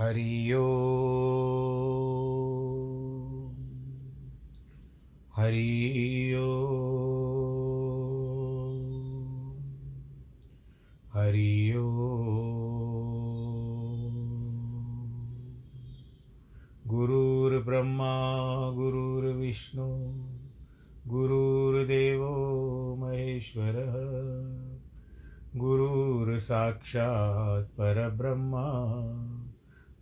हरि हरि ओ हरि गुरुर्ब्रह्मा गुरुर्विष्णु गुरुर्देवो महेश्वरः गुरुर्साक्षात् परब्रह्मा।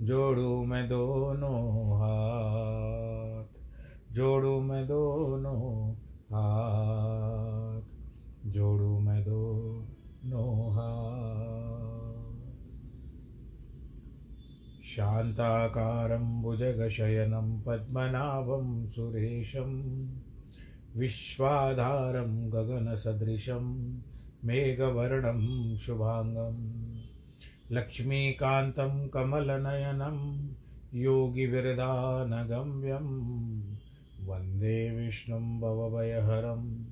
जोड़ू मैं दोनों हाथ, जोड़ू मैं दोनों हाथ, जोड़ू मैं दोनों हाथ। शान्ताकारं भुजगशयनं पद्मनाभं सुरेशं, विश्वाधारं गगनसदृशं मेघवर्णं शुभाङ्गम्। लक्ष्मीकान्तं कमलनयनं योगिविरदानगम्यं वंदे विष्णुं भवभयहरं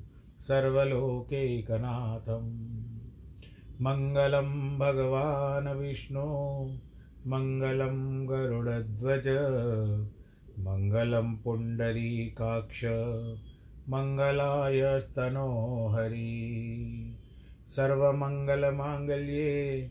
सर्वलोकैकनाथं। मङ्गलं भगवान् विष्णु, मङ्गलं गरुडध्वज, मङ्गलं पुण्डरीकाक्ष, मङ्गलायस्तनोहरि। सर्वमङ्गलमाङ्गल्ये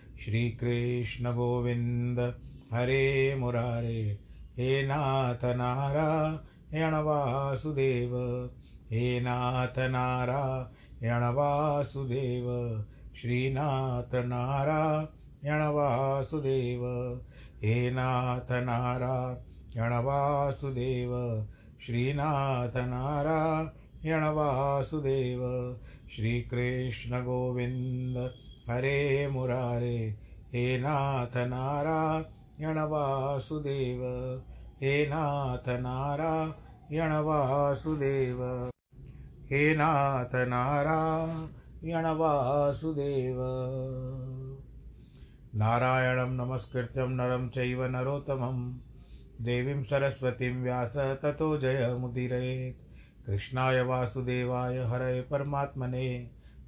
वासुदेव श्रीकृष्ण गोविन्द हरे मुरारे, हे नाथ नारायण वासुदेव हे नाथ नारायण वासुदेव श्रीनाथ नारायण वासुदेव हे नाथ नारायण वासुदेव श्रीनाथ नारायण वासुदेव श्रीकृष्ण गोविन्द हरे मुरारे, हे नाथ नारायण वासुदेव, हे नाथ नारायण वासुदेव, हे नाथ नारायण वासुदेव। नारायणं नमस्कृत्यं नरं चैव नरोत्तमं, देवीं सरस्वतीं व्यास ततो जयमुदीरयेत् कृष्णाय वासुदेवाय हरये परमात्मने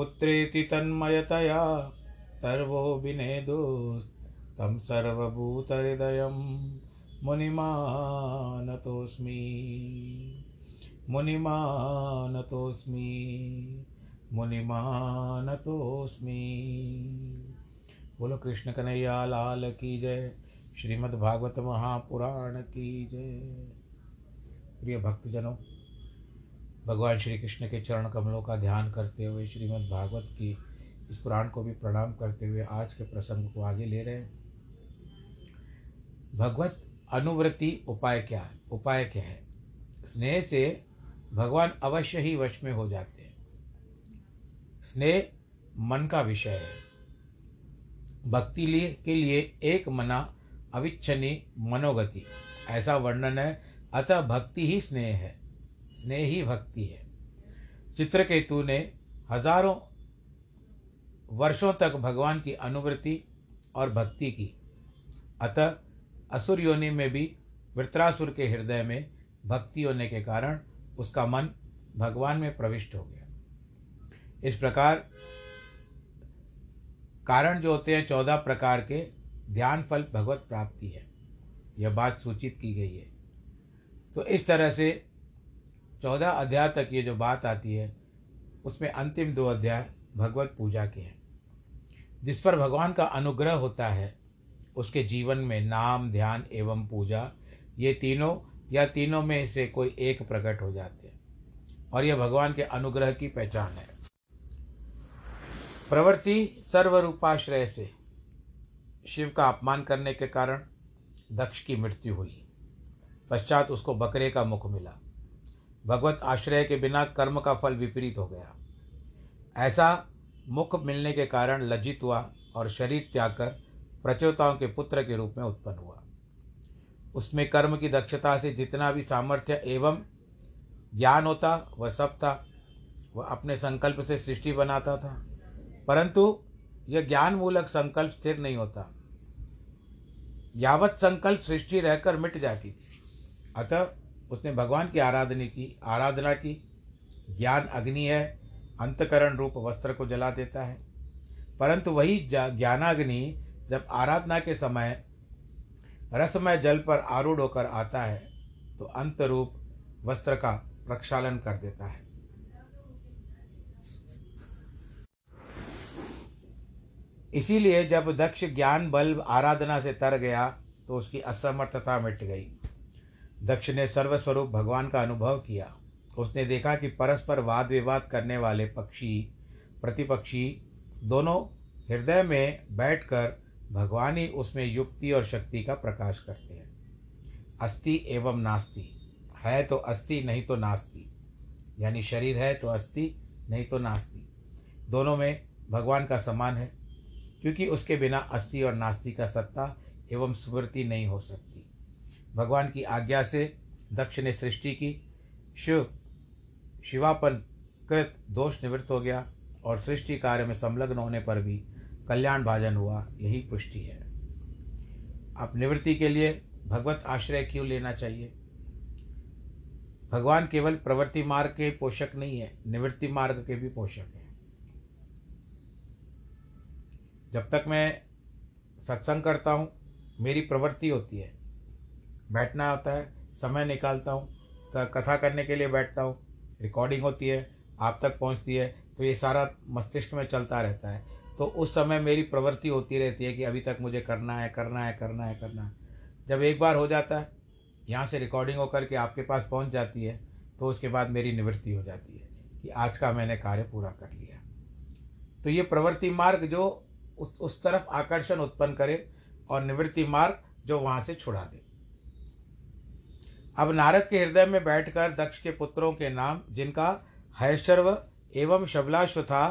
पुत्रेति तन्मयतया तर्वो विनेदोस्तं सर्वभूतहृदयं मुनिमानतोऽस्मि। मुनिमानतोऽस्मि। मुनिमानतोऽस्मि। बोलो कृष्ण कन्हैया लाल की जय। श्रीमद्भागवत महापुराण की जय। प्रिय भक्तजनों भगवान श्री कृष्ण के चरण कमलों का ध्यान करते हुए, श्रीमद् भागवत की इस पुराण को भी प्रणाम करते हुए आज के प्रसंग को आगे ले रहे हैं। भगवत अनुवृत्ति उपाय क्या है? उपाय क्या है? स्नेह से भगवान अवश्य ही वश में हो जाते हैं। स्नेह मन का विषय है। भक्ति लिए, के लिए एक मना अविच्छनी मनोगति। ऐसा वर्णन है, अतः भक्ति ही स्नेह है। स्नेह भक्ति है। चित्रकेतु ने हज़ारों वर्षों तक भगवान की अनुवृत्ति और भक्ति की। अतः असुर योनि में भी वृत्रासुर के हृदय में भक्ति होने के कारण उसका मन भगवान में प्रविष्ट हो गया। इस प्रकार कारण जो होते हैं, चौदह प्रकार के ध्यान फल भगवत प्राप्ति है। यह बात सूचित की गई है। तो इस तरह से चौदह अध्याय तक ये जो बात आती है, उसमें अंतिम दो अध्याय भगवत पूजा के हैं। जिस पर भगवान का अनुग्रह होता है, उसके जीवन में नाम, ध्यान एवं पूजा, ये तीनों या तीनों में से कोई एक प्रकट हो जाते हैं और यह भगवान के अनुग्रह की पहचान है। प्रवृत्ति सर्वरूपाश्रय से शिव का अपमान करने के कारण दक्ष की मृत्यु हुई। पश्चात उसको बकरे का मुख मिला। भगवत आश्रय के बिना कर्म का फल विपरीत हो गया। ऐसा मुख मिलने के कारण लज्जित हुआ और शरीर त्याग कर प्रचोताओं के पुत्र के रूप में उत्पन्न हुआ। उसमें कर्म की दक्षता से जितना भी सामर्थ्य एवं ज्ञान होता, वह सब था। वह अपने संकल्प से सृष्टि बनाता था। परंतु यह ज्ञान मूलक संकल्प स्थिर नहीं होता। यावत संकल्प सृष्टि रहकर मिट जाती थी। अतः उसने भगवान की आराधना की आराधना की। ज्ञान अग्नि है, अंतकरण रूप वस्त्र को जला देता है। परंतु वही ज्ञानाग्नि जब आराधना के समय रसमय जल पर आरूढ़ होकर आता है तो अंत रूप वस्त्र का प्रक्षालन कर देता है। इसीलिए जब दक्ष ज्ञान बल आराधना से तर गया तो उसकी असमर्थता मिट गई। दक्ष ने सर्वस्वरूप भगवान का अनुभव किया। उसने देखा कि परस्पर वाद विवाद करने वाले पक्षी, प्रतिपक्षी दोनों हृदय में बैठकर भगवान ही उसमें युक्ति और शक्ति का प्रकाश करते हैं। अस्थि एवं नास्ति। है तो अस्थि, नहीं तो नास्ति। यानी शरीर है तो अस्थि, नहीं तो नास्ति। दोनों में भगवान का समान है, क्योंकि उसके बिना अस्थि और नास्ति का सत्ता एवं स्मृति नहीं हो सकती। भगवान की आज्ञा से दक्ष ने सृष्टि की। शिव, शिवापन कृत दोष निवृत्त हो गया और सृष्टि कार्य में संलग्न होने पर भी कल्याण भाजन हुआ, यही पुष्टि है। आप निवृत्ति के लिए भगवत आश्रय क्यों लेना चाहिए? भगवान केवल प्रवृत्ति मार्ग के पोषक नहीं है, निवृत्ति मार्ग के भी पोषक हैं। जब तक मैं सत्संग करता हूँ, मेरी प्रवृत्ति होती है। बैठना होता है, समय निकालता हूँ कथा करने के लिए बैठता हूँ रिकॉर्डिंग होती है, आप तक पहुँचती है तो ये सारा मस्तिष्क में चलता रहता है। तो उस समय मेरी प्रवृत्ति होती रहती है कि अभी तक मुझे करना है करना है करना है करना है। जब एक बार हो जाता है, यहाँ से रिकॉर्डिंग होकर के आपके पास पहुँच जाती है तो उसके बाद मेरी निवृत्ति हो जाती है कि आज का मैंने कार्य पूरा कर लिया। तो ये प्रवृत्ति मार्ग जो उस उस तरफ़ आकर्षण उत्पन्न करे और निवृत्ति मार्ग जो वहाँ से छुड़ा दे। अब नारद के हृदय में बैठकर दक्ष के पुत्रों के नाम जिनका हैशर्व एवं शबलाश्व था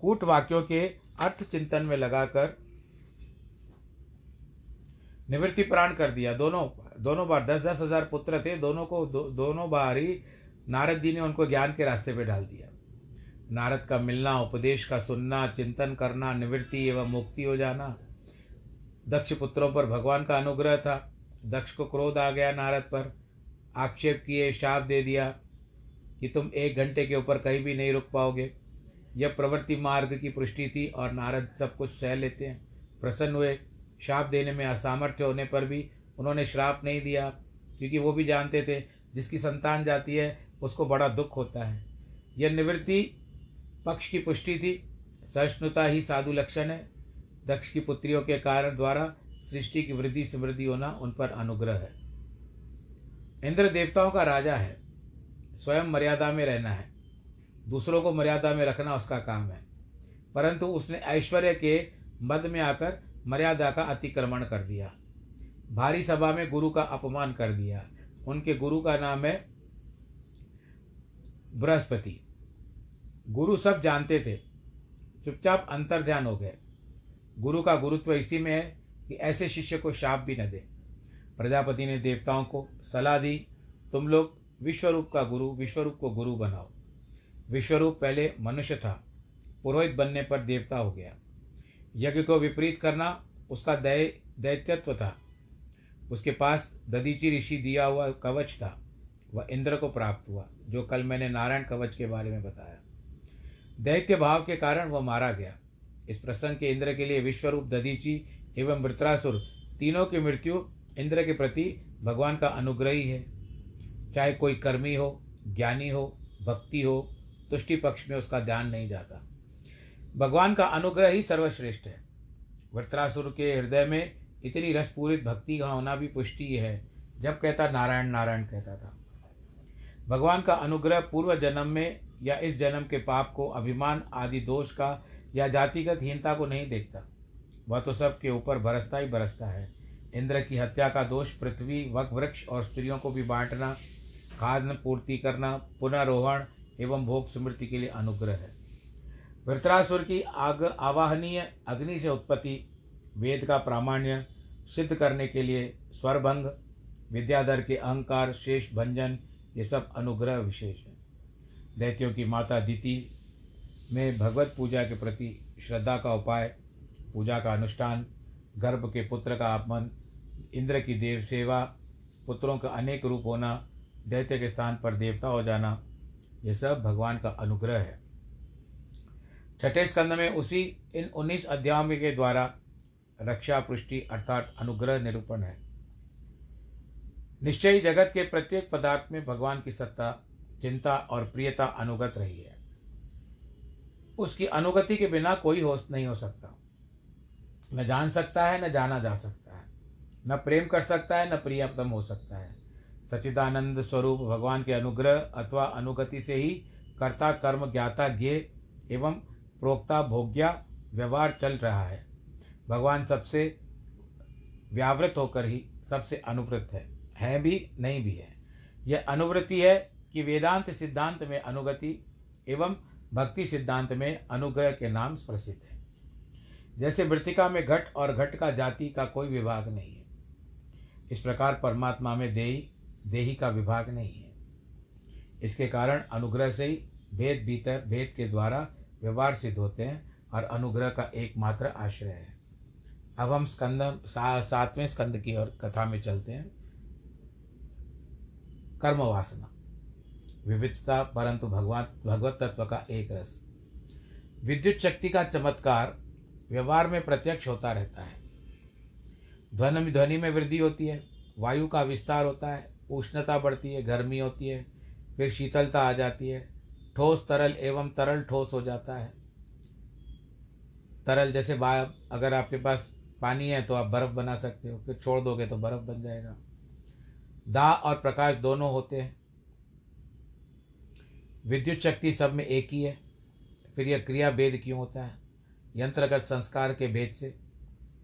कूट वाक्यों के अर्थ चिंतन में लगाकर निवृत्ति प्राण कर दिया। दोनों दोनों बार दस दस हज़ार पुत्र थे दोनों को दो, दोनों बार ही नारद जी ने उनको ज्ञान के रास्ते पे डाल दिया। नारद का मिलना उपदेश का सुनना चिंतन करना निवृत्ति एवं मुक्ति हो जाना दक्ष पुत्रों पर भगवान का अनुग्रह था। दक्ष को क्रोध आ गया नारद पर। आक्षेप किए, शाप दे दिया कि तुम एक घंटे के ऊपर कहीं भी नहीं रुक पाओगे। यह प्रवृत्ति मार्ग की पुष्टि थी और नारद सब कुछ सह लेते हैं। प्रसन्न हुए श्राप देने में असामर्थ्य होने पर भी उन्होंने श्राप नहीं दिया, क्योंकि वो भी जानते थे, जिसकी संतान जाती है, उसको बड़ा दुख होता है। यह निवृत्ति पक्ष की पुष्टि थी। सहिष्णुता ही साधु लक्षण है। दक्ष की पुत्रियों के कारण द्वारा सृष्टि की वृद्धि समृद्धि होना उन पर अनुग्रह है। इंद्र देवताओं का राजा है। स्वयं मर्यादा में रहना है। दूसरों को मर्यादा में रखना उसका काम है। परंतु उसने ऐश्वर्य के मद में आकर मर्यादा का अतिक्रमण कर दिया। भारी सभा में गुरु का अपमान कर दिया। उनके गुरु का नाम है बृहस्पति। गुरु सब जानते थे। चुपचाप अंतर ध्यान हो गए। गुरु का गुरुत्व इसी में है कि ऐसे शिष्य को शाप भी न दे। प्रजापति ने देवताओं को सलाह दी, तुम लोग विश्वरूप का गुरु, विश्वरूप को गुरु बनाओ। विश्वरूप पहले मनुष्य था, पुरोहित बनने पर देवता हो गया। यज्ञ को विपरीत करना उसका दै दैत्यत्व था। उसके पास ददीची ऋषि दिया हुआ कवच था, वह इंद्र को प्राप्त हुआ, जो कल मैंने नारायण कवच के बारे में बताया। दैत्य भाव के कारण वह मारा गया। इस प्रसंग के इंद्र के लिए विश्वरूप ददीची एवं मृत्रासुर तीनों की मृत्यु इंद्र के प्रति भगवान का अनुग्रह ही। है चाहे कोई कर्मी हो, ज्ञानी हो, भक्ति हो, तुष्टि पक्ष में उसका ध्यान नहीं जाता। भगवान का अनुग्रह ही सर्वश्रेष्ठ है। वृत्रासुर के हृदय में इतनी रसपूरित भक्ति का होना भी पुष्टि है, जब कहता नारायण नारायण कहता था। भगवान का अनुग्रह पूर्व जन्म में या इस जन्म के पाप को, अभिमान आदि दोष का या जातिगत हीनता को नहीं देखता। वह तो सबके ऊपर बरसता ही बरसता है। इंद्र की हत्या का दोष पृथ्वी, वक, वृक्ष और स्त्रियों को भी बांटना, खाद्य पूर्ति करना पुनरोहण एवं भोग स्मृति के लिए अनुग्रह है। वृत्रासुर की आग आवाहनीय अग्नि से उत्पत्ति, वेद का प्रामाण्य सिद्ध करने के लिए स्वरभंग, विद्याधर के अहंकार, शेष भंजन, ये सब अनुग्रह विशेष हैं। दैत्यों की माता दिति में भगवत पूजा के प्रति श्रद्धा का उपाय, पूजा का अनुष्ठान, गर्भ के पुत्र का आगमन इंद्र की देव सेवा, पुत्रों का अनेक रूप होना, दैत्य के स्थान पर देवता हो जाना यह सब भगवान का अनुग्रह है। छठे स्कंद में उसी इन उन्नीस अध्यायों के द्वारा रक्षा पुष्टि अर्थात अनुग्रह निरूपण है। निश्चय जगत के प्रत्येक पदार्थ में भगवान की सत्ता, चिंता और प्रियता अनुगत रही है। उसकी अनुगति के बिना कोई हो नहीं हो सकता। न जान सकता है, न जाना जा सकता। न प्रेम कर सकता है, न प्रियतम हो सकता है। सचिदानंद स्वरूप भगवान के अनुग्रह अथवा अनुगति से ही कर्ता कर्म ज्ञाता ज्ञे एवं प्रोक्ता भोग्या व्यवहार चल रहा है। भगवान सबसे व्यावृत होकर ही सबसे अनुवृत है। है भी, नहीं भी है। यह अनुवृत्ति है कि वेदांत सिद्धांत में अनुगति एवं भक्ति सिद्धांत में अनुग्रह के नाम प्रसिद्ध है। जैसे मृतिका में घट और घट का जाति का कोई विभाग नहीं है। इस प्रकार परमात्मा में देही देही का विभाग नहीं है। इसके कारण अनुग्रह से ही भेद भीतर भेद के द्वारा व्यवहार सिद्ध होते हैं और अनुग्रह का एकमात्र आश्रय है। अब हम स्कंद सा, सातवें स्कंद की ओर कथा में चलते हैं। कर्म वासना विविधता परंतु भगवान भगवत तत्व का एक रस। विद्युत शक्ति का चमत्कार व्यवहार में प्रत्यक्ष होता रहता है। ध्वनि ध्वनि में वृद्धि होती है, वायु का विस्तार होता है, उष्णता बढ़ती है, गर्मी होती है, फिर शीतलता आ जाती है, ठोस तरल एवं तरल ठोस हो जाता है। तरल जैसे अगर आपके पास पानी है तो आप बर्फ़ बना सकते हो, फिर छोड़ दोगे तो बर्फ़ बन जाएगा। दाह और प्रकाश दोनों होते हैं। विद्युत शक्ति सब में एक ही है, फिर यह क्रिया भेद क्यों होता है? यंत्रगत संस्कार के भेद से।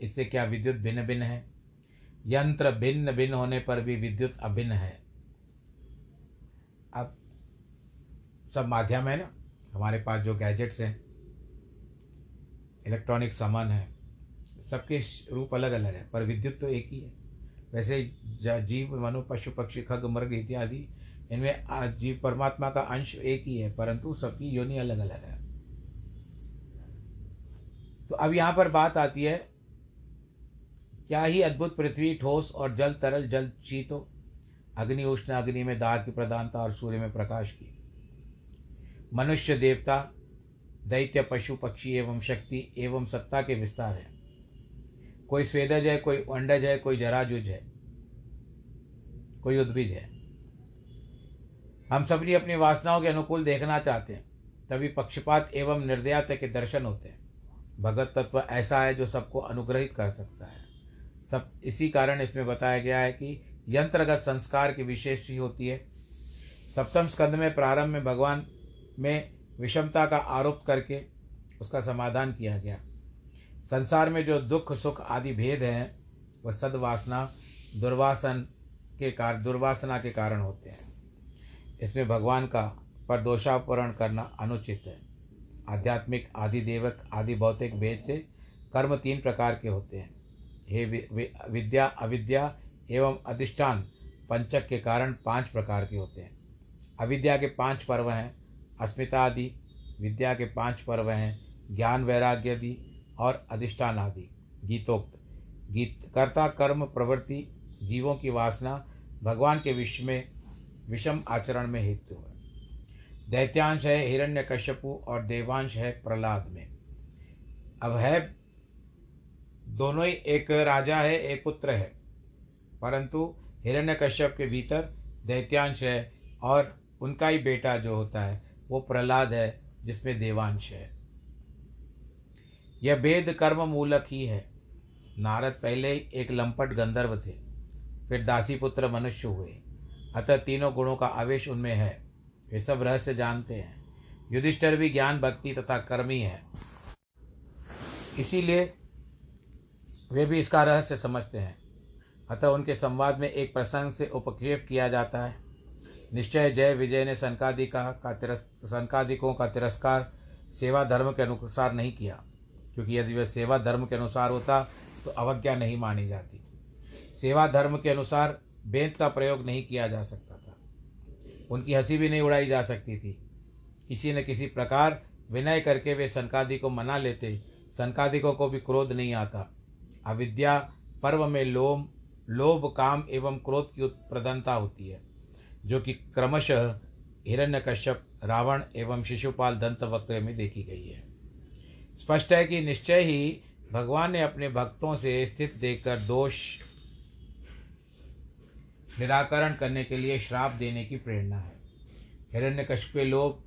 इससे क्या विद्युत भिन्न भिन्न है? यंत्र भिन्न भिन्न होने पर भी विद्युत अभिन्न है। अब सब माध्यम है ना? हमारे पास जो गैजेट्स हैं, इलेक्ट्रॉनिक सामान है, सबके रूप अलग अलग है, पर विद्युत तो एक ही है। वैसे जीव, मनु, पशु, पक्षी, खग, मृग इत्यादि, इनमें जीव, परमात्मा का अंश एक ही है, परंतु सबकी योनि अलग अलग है। तो अब यहाँ पर बात आती है क्या ही अद्भुत पृथ्वी, ठोस और जल तरल जल हो अग्नि उष्ण अग्नि में दाह की प्रधानता और सूर्य में प्रकाश की। मनुष्य देवता, दैत्य, पशु, पक्षी एवं शक्ति एवं सत्ता के विस्तार है। कोई स्वेदज है, कोई अंडज है, कोई जराजुज है, कोई उद्भिज है। हम सभी अपनी वासनाओं के अनुकूल देखना चाहते हैं, तभी पक्षपात एवं निर्दयात के दर्शन होते हैं। भगवत तत्व ऐसा है जो सबको अनुग्रहित कर सकता है। सब इसी कारण इसमें बताया गया है कि यंत्रगत संस्कार की विशेष ही होती है। सप्तम स्कंद में प्रारंभ में भगवान में विषमता का आरोप करके उसका समाधान किया गया। संसार में जो दुख, सुख आदि भेद हैं, वह सद्वासना, दुर्वासन के कार, दुर्वासना के कारण होते हैं। इसमें भगवान का पर दोषापरण करना अनुचित है। आध्यात्मिक आदि देवक आदि भौतिक भेद से कर्म तीन प्रकार के होते हैं। हे विद्या, अविद्या एवं अधिष्ठान पंचक के कारण पाँच प्रकार के होते हैं। अविद्या के पाँच पर्व हैं अस्मिता आदि विद्या के पाँच पर्व हैं, ज्ञान वैराग्य आदि और अधिष्ठान आदि। गीतोक्त। गीत, कर्ता, कर्म, प्रवृत्ति, जीवों की वासना, भगवान के विश्व में, विषम आचरण में हेतु है। दैत्यांश है हिरण्य कश्यपु और देवांश है प्रहलाद में। अब है दोनों ही एक राजा है, एक पुत्र है। परंतु हिरण्य कश्यप के भीतर दैत्यांश है और उनका ही बेटा जो होता है, वो प्रहलाद है, जिसमें देवांश है। यह वेद कर्म मूलक ही है। नारद पहले एक लंपट गंधर्व थे, फिर दासी पुत्र मनुष्य हुए। अतः तीनों गुणों का आवेश उनमें है। वे सब रहस्य जानते हैं। युधिष्ठर भी ज्ञान, भक्ति तथा कर्मी है। इसीलिए वे भी इसका रहस्य समझते हैं। अतः उनके संवाद में एक प्रसंग से उपक्षेप किया जाता है। निश्चय जय विजय ने संकादिका का तिरस् संकादिकों का तिरस्कार सेवा धर्म के अनुसार नहीं किया, क्योंकि यदि वह सेवा धर्म के अनुसार होता तो अवज्ञा नहीं मानी जाती। सेवा धर्म के अनुसार बेंत का प्रयोग नहीं किया जा सकता था। उनकी हँसी भी नहीं उड़ाई जा सकती थी। किसी न किसी प्रकार विनय करके वे संकादि को मना लेते संकादिकों को भी क्रोध नहीं आता। अविद्या, पर्व में लोम, लोभ, काम एवं क्रोध की प्रधानता होती है, जो कि क्रमशः हिरण्यकश्यप, रावण एवं शिशुपाल दंत वक्र में देखी गई है। स्पष्ट है कि निश्चय ही भगवान ने अपने भक्तों से स्थित देखकर दोष निराकरण करने के लिए श्राप देने की प्रेरणा है। हिरण्यकश्यप के लोभ,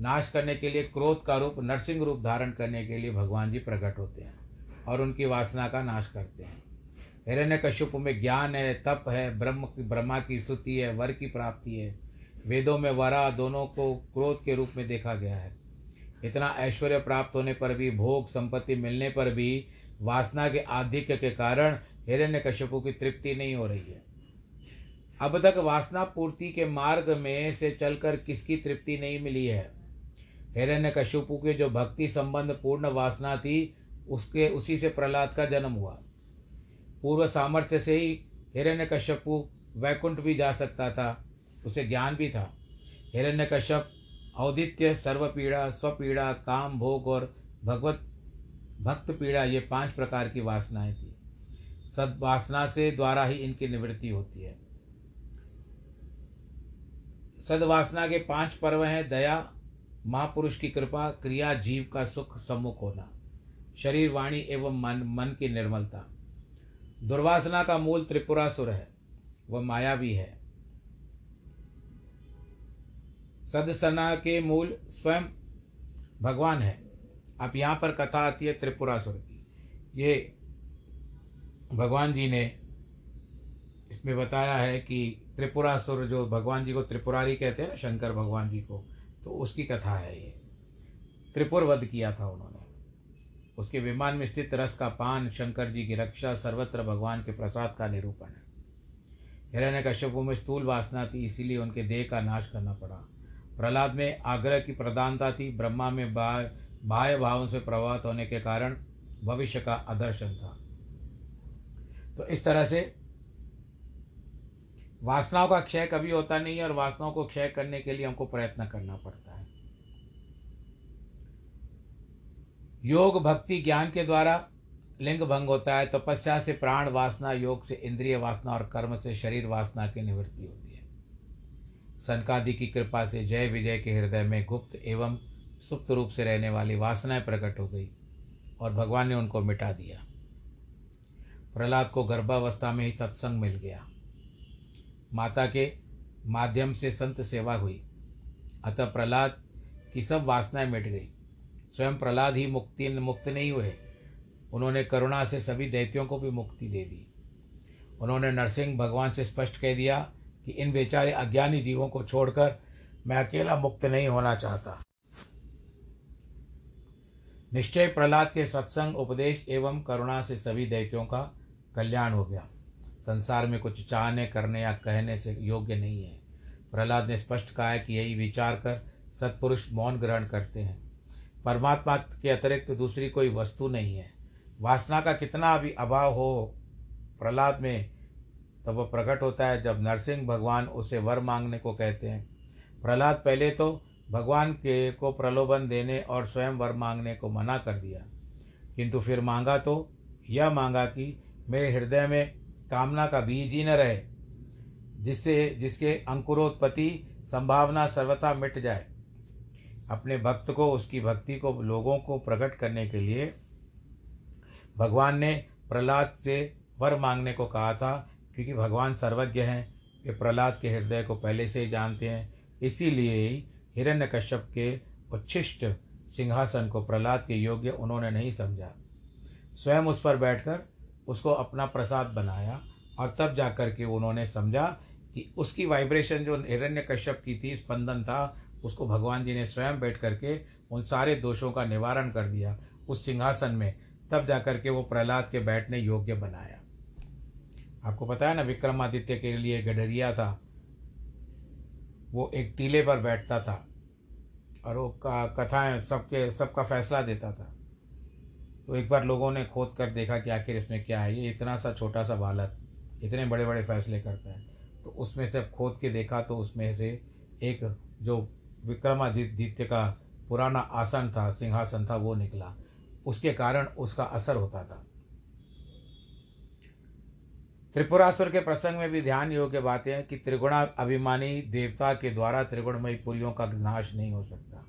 नाश करने के लिए क्रोध का रूप, नरसिंह रूप धारण करने के लिए भगवान जी प्रकट होते हैं। और उनकी वासना का नाश करते हैं। हिरण्य कश्यप में ज्ञान है, तप है, ब्रह्म ब्रह्मा की स्तुति है, वर की प्राप्ति है। वेदों में वरा दोनों को क्रोध के रूप में देखा गया है। इतना ऐश्वर्य प्राप्त होने पर भी, भोग संपत्ति मिलने पर भी, वासना के आधिक्य के कारण हिरण्य कश्यपु की तृप्ति नहीं हो रही है। अब तक वासना पूर्ति के मार्ग में से चलकर किसकी तृप्ति नहीं मिली है? हिरण्य कश्यपु के जो भक्ति संबंध पूर्ण वासना थी उसके, उसी से प्रहलाद का जन्म हुआ। पूर्व सामर्थ्य से ही हिरण्य कश्यपु वैकुंठ भी जा सकता था, उसे ज्ञान भी था। हिरण्य कश्यप औदित्य, सर्वपीड़ा, स्वपीड़ा, काम, भोग और भगवत, भक्त पीड़ा, ये पाँच प्रकार की वासनाएँ थी। सद्वासना से द्वारा ही इनकी निवृत्ति होती है। सद्वासना के पाँच पर्व हैं, दया, महापुरुष की कृपा, क्रिया, जीव का सुख, सम्मुख होना। शरीर, वाणी एवं मन मन की निर्मलता। दुर्वासना का मूल त्रिपुरासुर है, वह माया भी है। सदसना के मूल स्वयं भगवान है। अब यहाँ पर कथा आती है त्रिपुरासुर की। ये भगवान जी ने इसमें बताया है कि त्रिपुरासुर जो भगवान जी को त्रिपुरारी कहते हैं ना, शंकर भगवान जी को तो उसकी कथा है ये। त्रिपुर वध किया था उन्होंने। उसके विमान में स्थित रस का पान, शंकर जी की रक्षा, सर्वत्र भगवान के प्रसाद का निरूपण है। हिरण्य कश्यपों में स्थूल वासना थी, इसीलिए उनके देह का नाश करना पड़ा। प्रहलाद में आग्रह की प्रधानता थी, ब्रह्मा में बाह्य बाह्य भावों से प्रभावित होने के कारण भविष्य का आदर्शन था। तो इस तरह से वासनाओं का क्षय कभी होता नहीं है और वासनाओं को क्षय करने के लिए हमको प्रयत्न करना पड़ता है। योग भक्ति ज्ञान के द्वारा लिंग भंग होता है, तपस्या से प्राण वासना, योग से इंद्रिय वासना और कर्म से शरीर वासना की निवृत्ति होती है। सनकादि की कृपा से जय विजय के हृदय में गुप्त एवं सुप्त रूप से रहने वाली वासनाएँ प्रकट हो गई और भगवान ने उनको मिटा दिया। प्रहलाद को गर्भावस्था में ही सत्संग मिल गया। माता के माध्यम से संत सेवा हुई। अतः प्रहलाद की सब वासनाएँ मिट गई। स्वयं प्रहलाद ही मुक्ति, मुक्त नहीं हुए। उन्होंने करुणा से सभी दैत्यों को भी मुक्ति दे दी। उन्होंने नरसिंह भगवान से स्पष्ट कह दिया कि इन बेचारे अज्ञानी जीवों को छोड़कर मैं अकेला मुक्त नहीं होना चाहता। निश्चय प्रहलाद के सत्संग, उपदेश एवं करुणा से सभी दैत्यों का कल्याण हो गया। संसार में कुछ चाहने, करने या कहने से योग्य नहीं है। प्रहलाद ने स्पष्ट कहा है कि यही विचार कर सत्पुरुष मौन ग्रहण करते हैं। परमात्मा के अतिरिक्त दूसरी कोई वस्तु नहीं है। वासना का कितना भी अभाव हो प्रहलाद में, तब वह प्रकट होता है जब नरसिंह भगवान उसे वर मांगने को कहते हैं। प्रहलाद पहले तो भगवान के को प्रलोभन देने और स्वयं वर मांगने को मना कर दिया। किंतु फिर मांगा तो यह मांगा कि मेरे हृदय में कामना का बीज ही न रहे, जिससे, जिसके अंकुरोत्पत्ति संभावना सर्वथा मिट जाए। अपने भक्त को, उसकी भक्ति को, लोगों को प्रकट करने के लिए भगवान ने प्रहलाद से वर मांगने को कहा था, क्योंकि भगवान सर्वज्ञ हैं, वे प्रहलाद के हृदय को पहले से ही जानते हैं। इसीलिए ही हिरण्यकश्यप के उच्छिष्ट सिंहासन को प्रहलाद के योग्य उन्होंने नहीं समझा। स्वयं उस पर बैठकर उसको अपना प्रसाद बनाया और तब जाकर के उन्होंने समझा कि उसकी वाइब्रेशन जो हिरण्य कश्यप की थी, स्पंदन था उसको भगवान जी ने स्वयं बैठ करके उन सारे दोषों का निवारण कर दिया उस सिंहासन में। तब जाकर के वो प्रहलाद के बैठने योग्य बनाया। आपको पता है ना, विक्रमादित्य के लिए गडरिया था। वो एक टीले पर बैठता था और वो कथाएँ सबके, सबका फैसला देता था। तो एक बार लोगों ने खोद कर देखा कि आखिर इसमें क्या है। ये इतना सा छोटा सा बालक इतने बड़े बड़े फैसले करता है। तो उसमें से खोद के देखा तो उसमें से एक जो विक्रमादित्य का पुराना आसन था, सिंहासन था, वो निकला। उसके कारण उसका असर होता था। त्रिपुरासुर के प्रसंग में भी ध्यान योग्य बातें हैं कि त्रिगुणा अभिमानी देवता के द्वारा त्रिगुणमयी पुरियों का नाश नहीं हो सकता।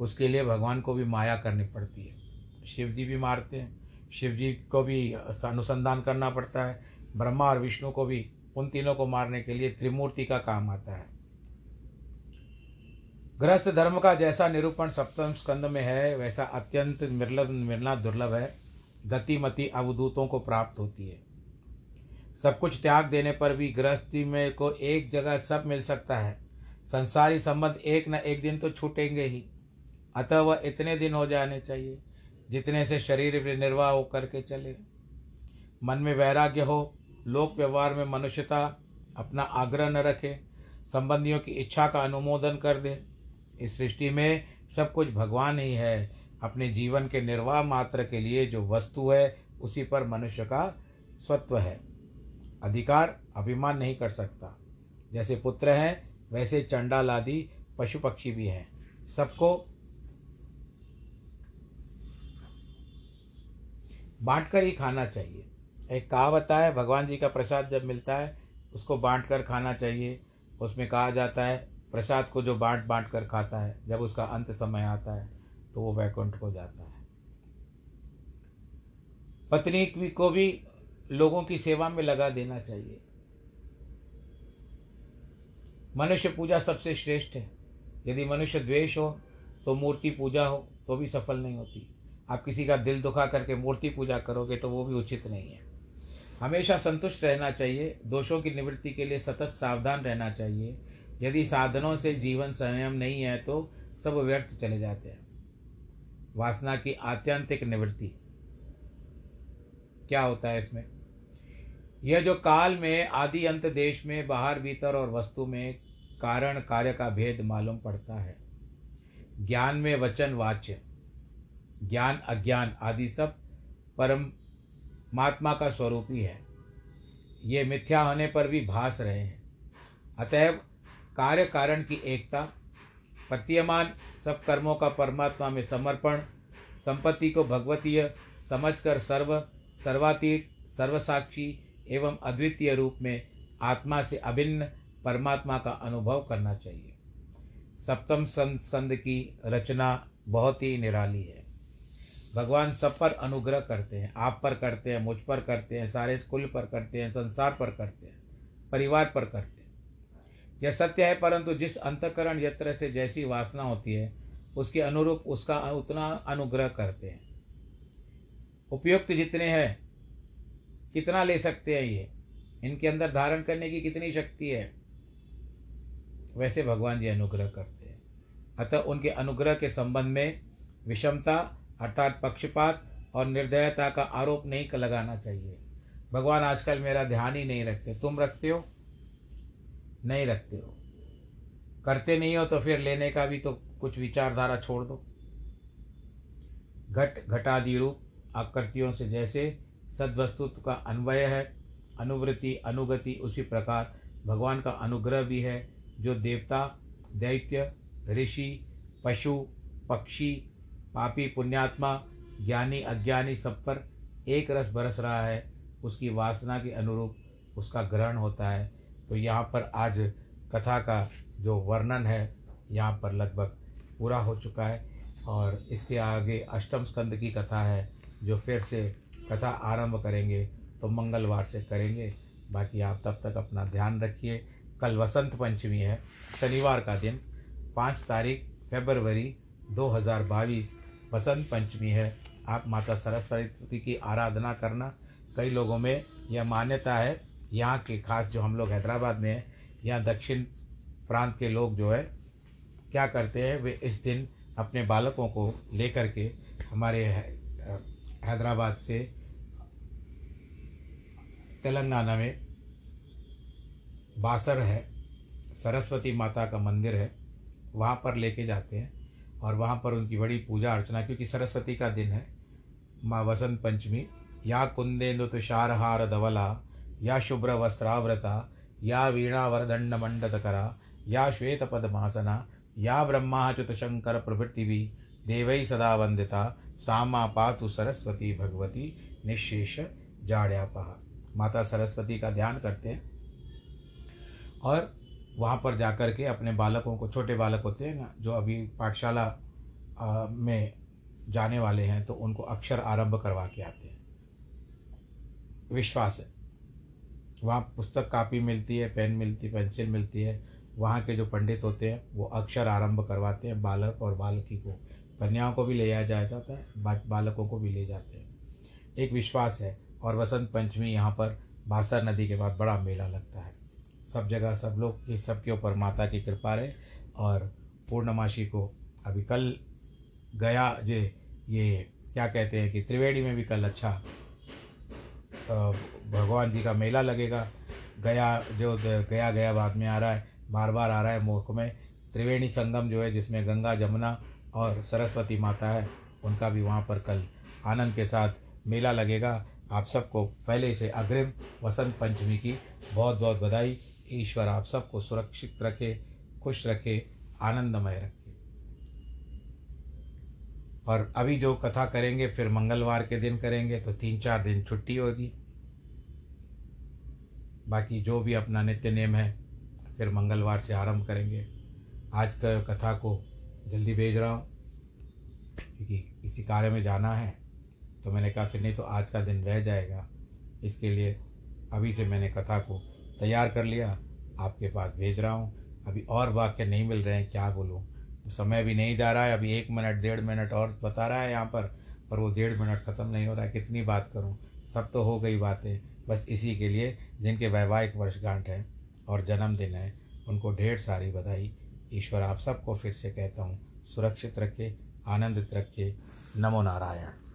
उसके लिए भगवान को भी माया करनी पड़ती है। शिव जी भी मारते हैं। शिव जी को भी अनुसंधान करना पड़ता है। ब्रह्मा और विष्णु को भी, उन तीनों को मारने के लिए त्रिमूर्ति का काम आता है। गृहस्थ धर्म का जैसा निरूपण सप्तम स्कंद में है, वैसा अत्यंत निर्लभ मिलना दुर्लभ है। गतिमति अवधूतों को प्राप्त होती है। सब कुछ त्याग देने पर भी गृहस्थी में को एक जगह सब मिल सकता है। संसारी संबंध एक न एक दिन तो छूटेंगे ही। अतः वह इतने दिन हो जाने चाहिए, जितने से शरीर निर्वाह हो करके चले। मन में वैराग्य हो, लोक व्यवहार में मनुष्यता अपना आग्रह न रखे, संबंधियों की इच्छा का अनुमोदन कर दे। इस सृष्टि में सब कुछ भगवान ही है। अपने जीवन के निर्वाह मात्र के लिए जो वस्तु है, उसी पर मनुष्य का स्वत्व है। अधिकार अभिमान नहीं कर सकता। जैसे पुत्र हैं, वैसे चंडाल आदि पशु पक्षी भी हैं। सबको बांटकर ही खाना चाहिए। एक कहावत है, भगवान जी का प्रसाद जब मिलता है, उसको बांट कर खाना चाहिए। उसमें कहा जाता है प्रसाद को जो बांट बांट कर खाता है, जब उसका अंत समय आता है तो वो वैकुंठ को जाता है। पत्नी को भी लोगों की सेवा में लगा देना चाहिए। मनुष्य पूजा सबसे श्रेष्ठ है। यदि मनुष्य द्वेष हो तो मूर्ति पूजा हो तो भी सफल नहीं होती। आप किसी का दिल दुखा करके मूर्ति पूजा करोगे तो वो भी उचित नहीं है। हमेशा संतुष्ट रहना चाहिए। दोषों की निवृत्ति के लिए सतत सावधान रहना चाहिए। यदि साधनों से जीवन संयम नहीं है तो सब व्यर्थ चले जाते हैं। वासना की आत्यंतिक निवृत्ति। क्या होता है इसमें? यह जो काल में, आदि अंत देश में, बाहर भीतर और वस्तु में कारण कार्य का भेद मालूम पड़ता है। ज्ञान में वचन, वाच्य। ज्ञान, अज्ञान आदि सब परम महात्मा का स्वरूप ही है। ये मिथ्या होने पर भी भास रहे हैं। अतएव कार्य कारण की एकता, प्रतीयमान सब कर्मों का परमात्मा में समर्पण, संपत्ति को भगवतीय समझकर सर्व, सर्वातीत, सर्वसाक्षी एवं अद्वितीय रूप में आत्मा से अभिन्न परमात्मा का अनुभव करना चाहिए। सप्तम स्कंद की रचना बहुत ही निराली है। भगवान सब पर अनुग्रह करते हैं, आप पर करते हैं, मुझ पर करते हैं, सारे कुल पर करते हैं, संसार पर करते हैं, परिवार पर करते हैं। यह सत्य है, परंतु जिस अंतकरण यत्र से जैसी वासना होती है, उसके अनुरूप उसका उतना अनुग्रह करते हैं। उपयुक्त जितने हैं, कितना ले सकते हैं ये? इनके अंदर धारण करने की कितनी शक्ति है? वैसे भगवान जी अनुग्रह करते हैं। अतः उनके अनुग्रह के संबंध में विषमता अर्थात पक्षपात और निर्दयता का आरोप नहीं लगाना चाहिए। भगवान आजकल मेरा ध्यान ही नहीं रखते। तुम रखते हो? नहीं रखते हो। करते नहीं हो तो फिर लेने का भी तो कुछ विचारधारा छोड़ दो। घट, घटादि रूप आकृतियों से जैसे सद्वस्तुत्व का अन्वय है, अनुवृत्ति, अनुगति, उसी प्रकार भगवान का अनुग्रह भी है, जो देवता, दैत्य, ऋषि, पशु, पक्षी, पापी, पुण्यात्मा, ज्ञानी, अज्ञानी सब पर एक रस बरस रहा है, उसकी वासना के अनुरूप उसका ग्रहण होता है। तो यहाँ पर आज कथा का जो वर्णन है, यहाँ पर लगभग पूरा हो चुका है और इसके आगे अष्टम स्कंद की कथा है, जो फिर से कथा आरंभ करेंगे तो मंगलवार से करेंगे। बाकी आप तब तक अपना ध्यान रखिए। कल वसंत पंचमी है, शनिवार का दिन, पाँच तारीख, फेबरवरी 2022 वसंत पंचमी है। आप माता सरस्वती की आराधना करना। कई लोगों में यह मान्यता है यहाँ के खास जो हम लोग हैदराबाद में हैं, यहाँ दक्षिण प्रांत के लोग जो है, क्या करते हैं, वे इस दिन अपने बालकों को लेकर के हमारे हैदराबाद से तेलंगाना में बासर है, सरस्वती माता का मंदिर है, वहाँ पर लेके जाते हैं और वहाँ पर उनकी बड़ी पूजा अर्चना, क्योंकि सरस्वती का दिन है, माँ वसंत पंचमी, या कुंदेन्दु तुषारहार धवला या शुभ्र वस्त्राव्रता या वीणावरदंड मंडतकरा या श्वेत पद्मासना या ब्रह्माच्युत शंकर प्रभृति भी देवई सदा वंदिता सामा पातु सरस्वती भगवती निशेष जाड्यापहा माता सरस्वती का ध्यान करते हैं। और वहाँ पर जाकर के अपने बालकों को, छोटे बालक होते हैं ना, जो अभी पाठशाला में जाने वाले हैं तो उनको अक्षर आरंभ करवा के आते हैं। विश्वास है। वहाँ पुस्तक कापी मिलती है, पेन मिलती है, पेंसिल मिलती है। वहाँ के जो पंडित होते हैं, वो अक्षर आरंभ करवाते हैं बालक और बालकी को। कन्याओं को भी ले जाता है बालकों को भी ले जाते हैं। एक विश्वास है, और वसंत पंचमी यहाँ पर बासर नदी के बाद बड़ा मेला लगता है। सब जगह, सब लोग सबके ऊपर माता की कृपा रहे, और पूर्णमासी को अभी कल गया जे ये क्या कहते हैं कि त्रिवेणी में भी कल अच्छा भगवान जी का मेला लगेगा। गया, जो गया गया बाद में आ रहा है। बार बार आ रहा है मुख में। त्रिवेणी संगम जो है, जिसमें गंगा, जमुना और सरस्वती माता है, उनका भी वहाँ पर कल आनंद के साथ मेला लगेगा। आप सबको पहले से अग्रिम वसंत पंचमी की बहुत बहुत बधाई। ईश्वर आप सबको सुरक्षित रखे, खुश रखे, आनंदमय रखे। और अभी जो कथा करेंगे, फिर मंगलवार के दिन करेंगे तो तीन चार दिन छुट्टी होगी। बाकी जो भी अपना नित्य नेम है, फिर मंगलवार से आरंभ करेंगे। आज का कथा को जल्दी भेज रहा हूँ, क्योंकि किसी कार्य में जाना है तो मैंने कहा फिर नहीं तो आज का दिन रह जाएगा। इसके लिए अभी से मैंने कथा को तैयार कर लिया, आपके पास भेज रहा हूँ। अभी और वाक्य नहीं मिल रहे हैं, क्या बोलूँ? समय भी नहीं जा रहा है, अभी एक मिनट, डेढ़ मिनट और बता रहा है यहाँ पर पर वो डेढ़ मिनट ख़त्म नहीं हो रहा है। कितनी बात करूँ? सब तो हो गई बातें, बस इसी के लिए जिनके वैवाहिक वर्षगांठ है और जन्मदिन है, उनको ढेर सारी बधाई। ईश्वर आप सबको फिर से कहता हूँ, सुरक्षित रखे, आनंदित रखे। नमो नारायण।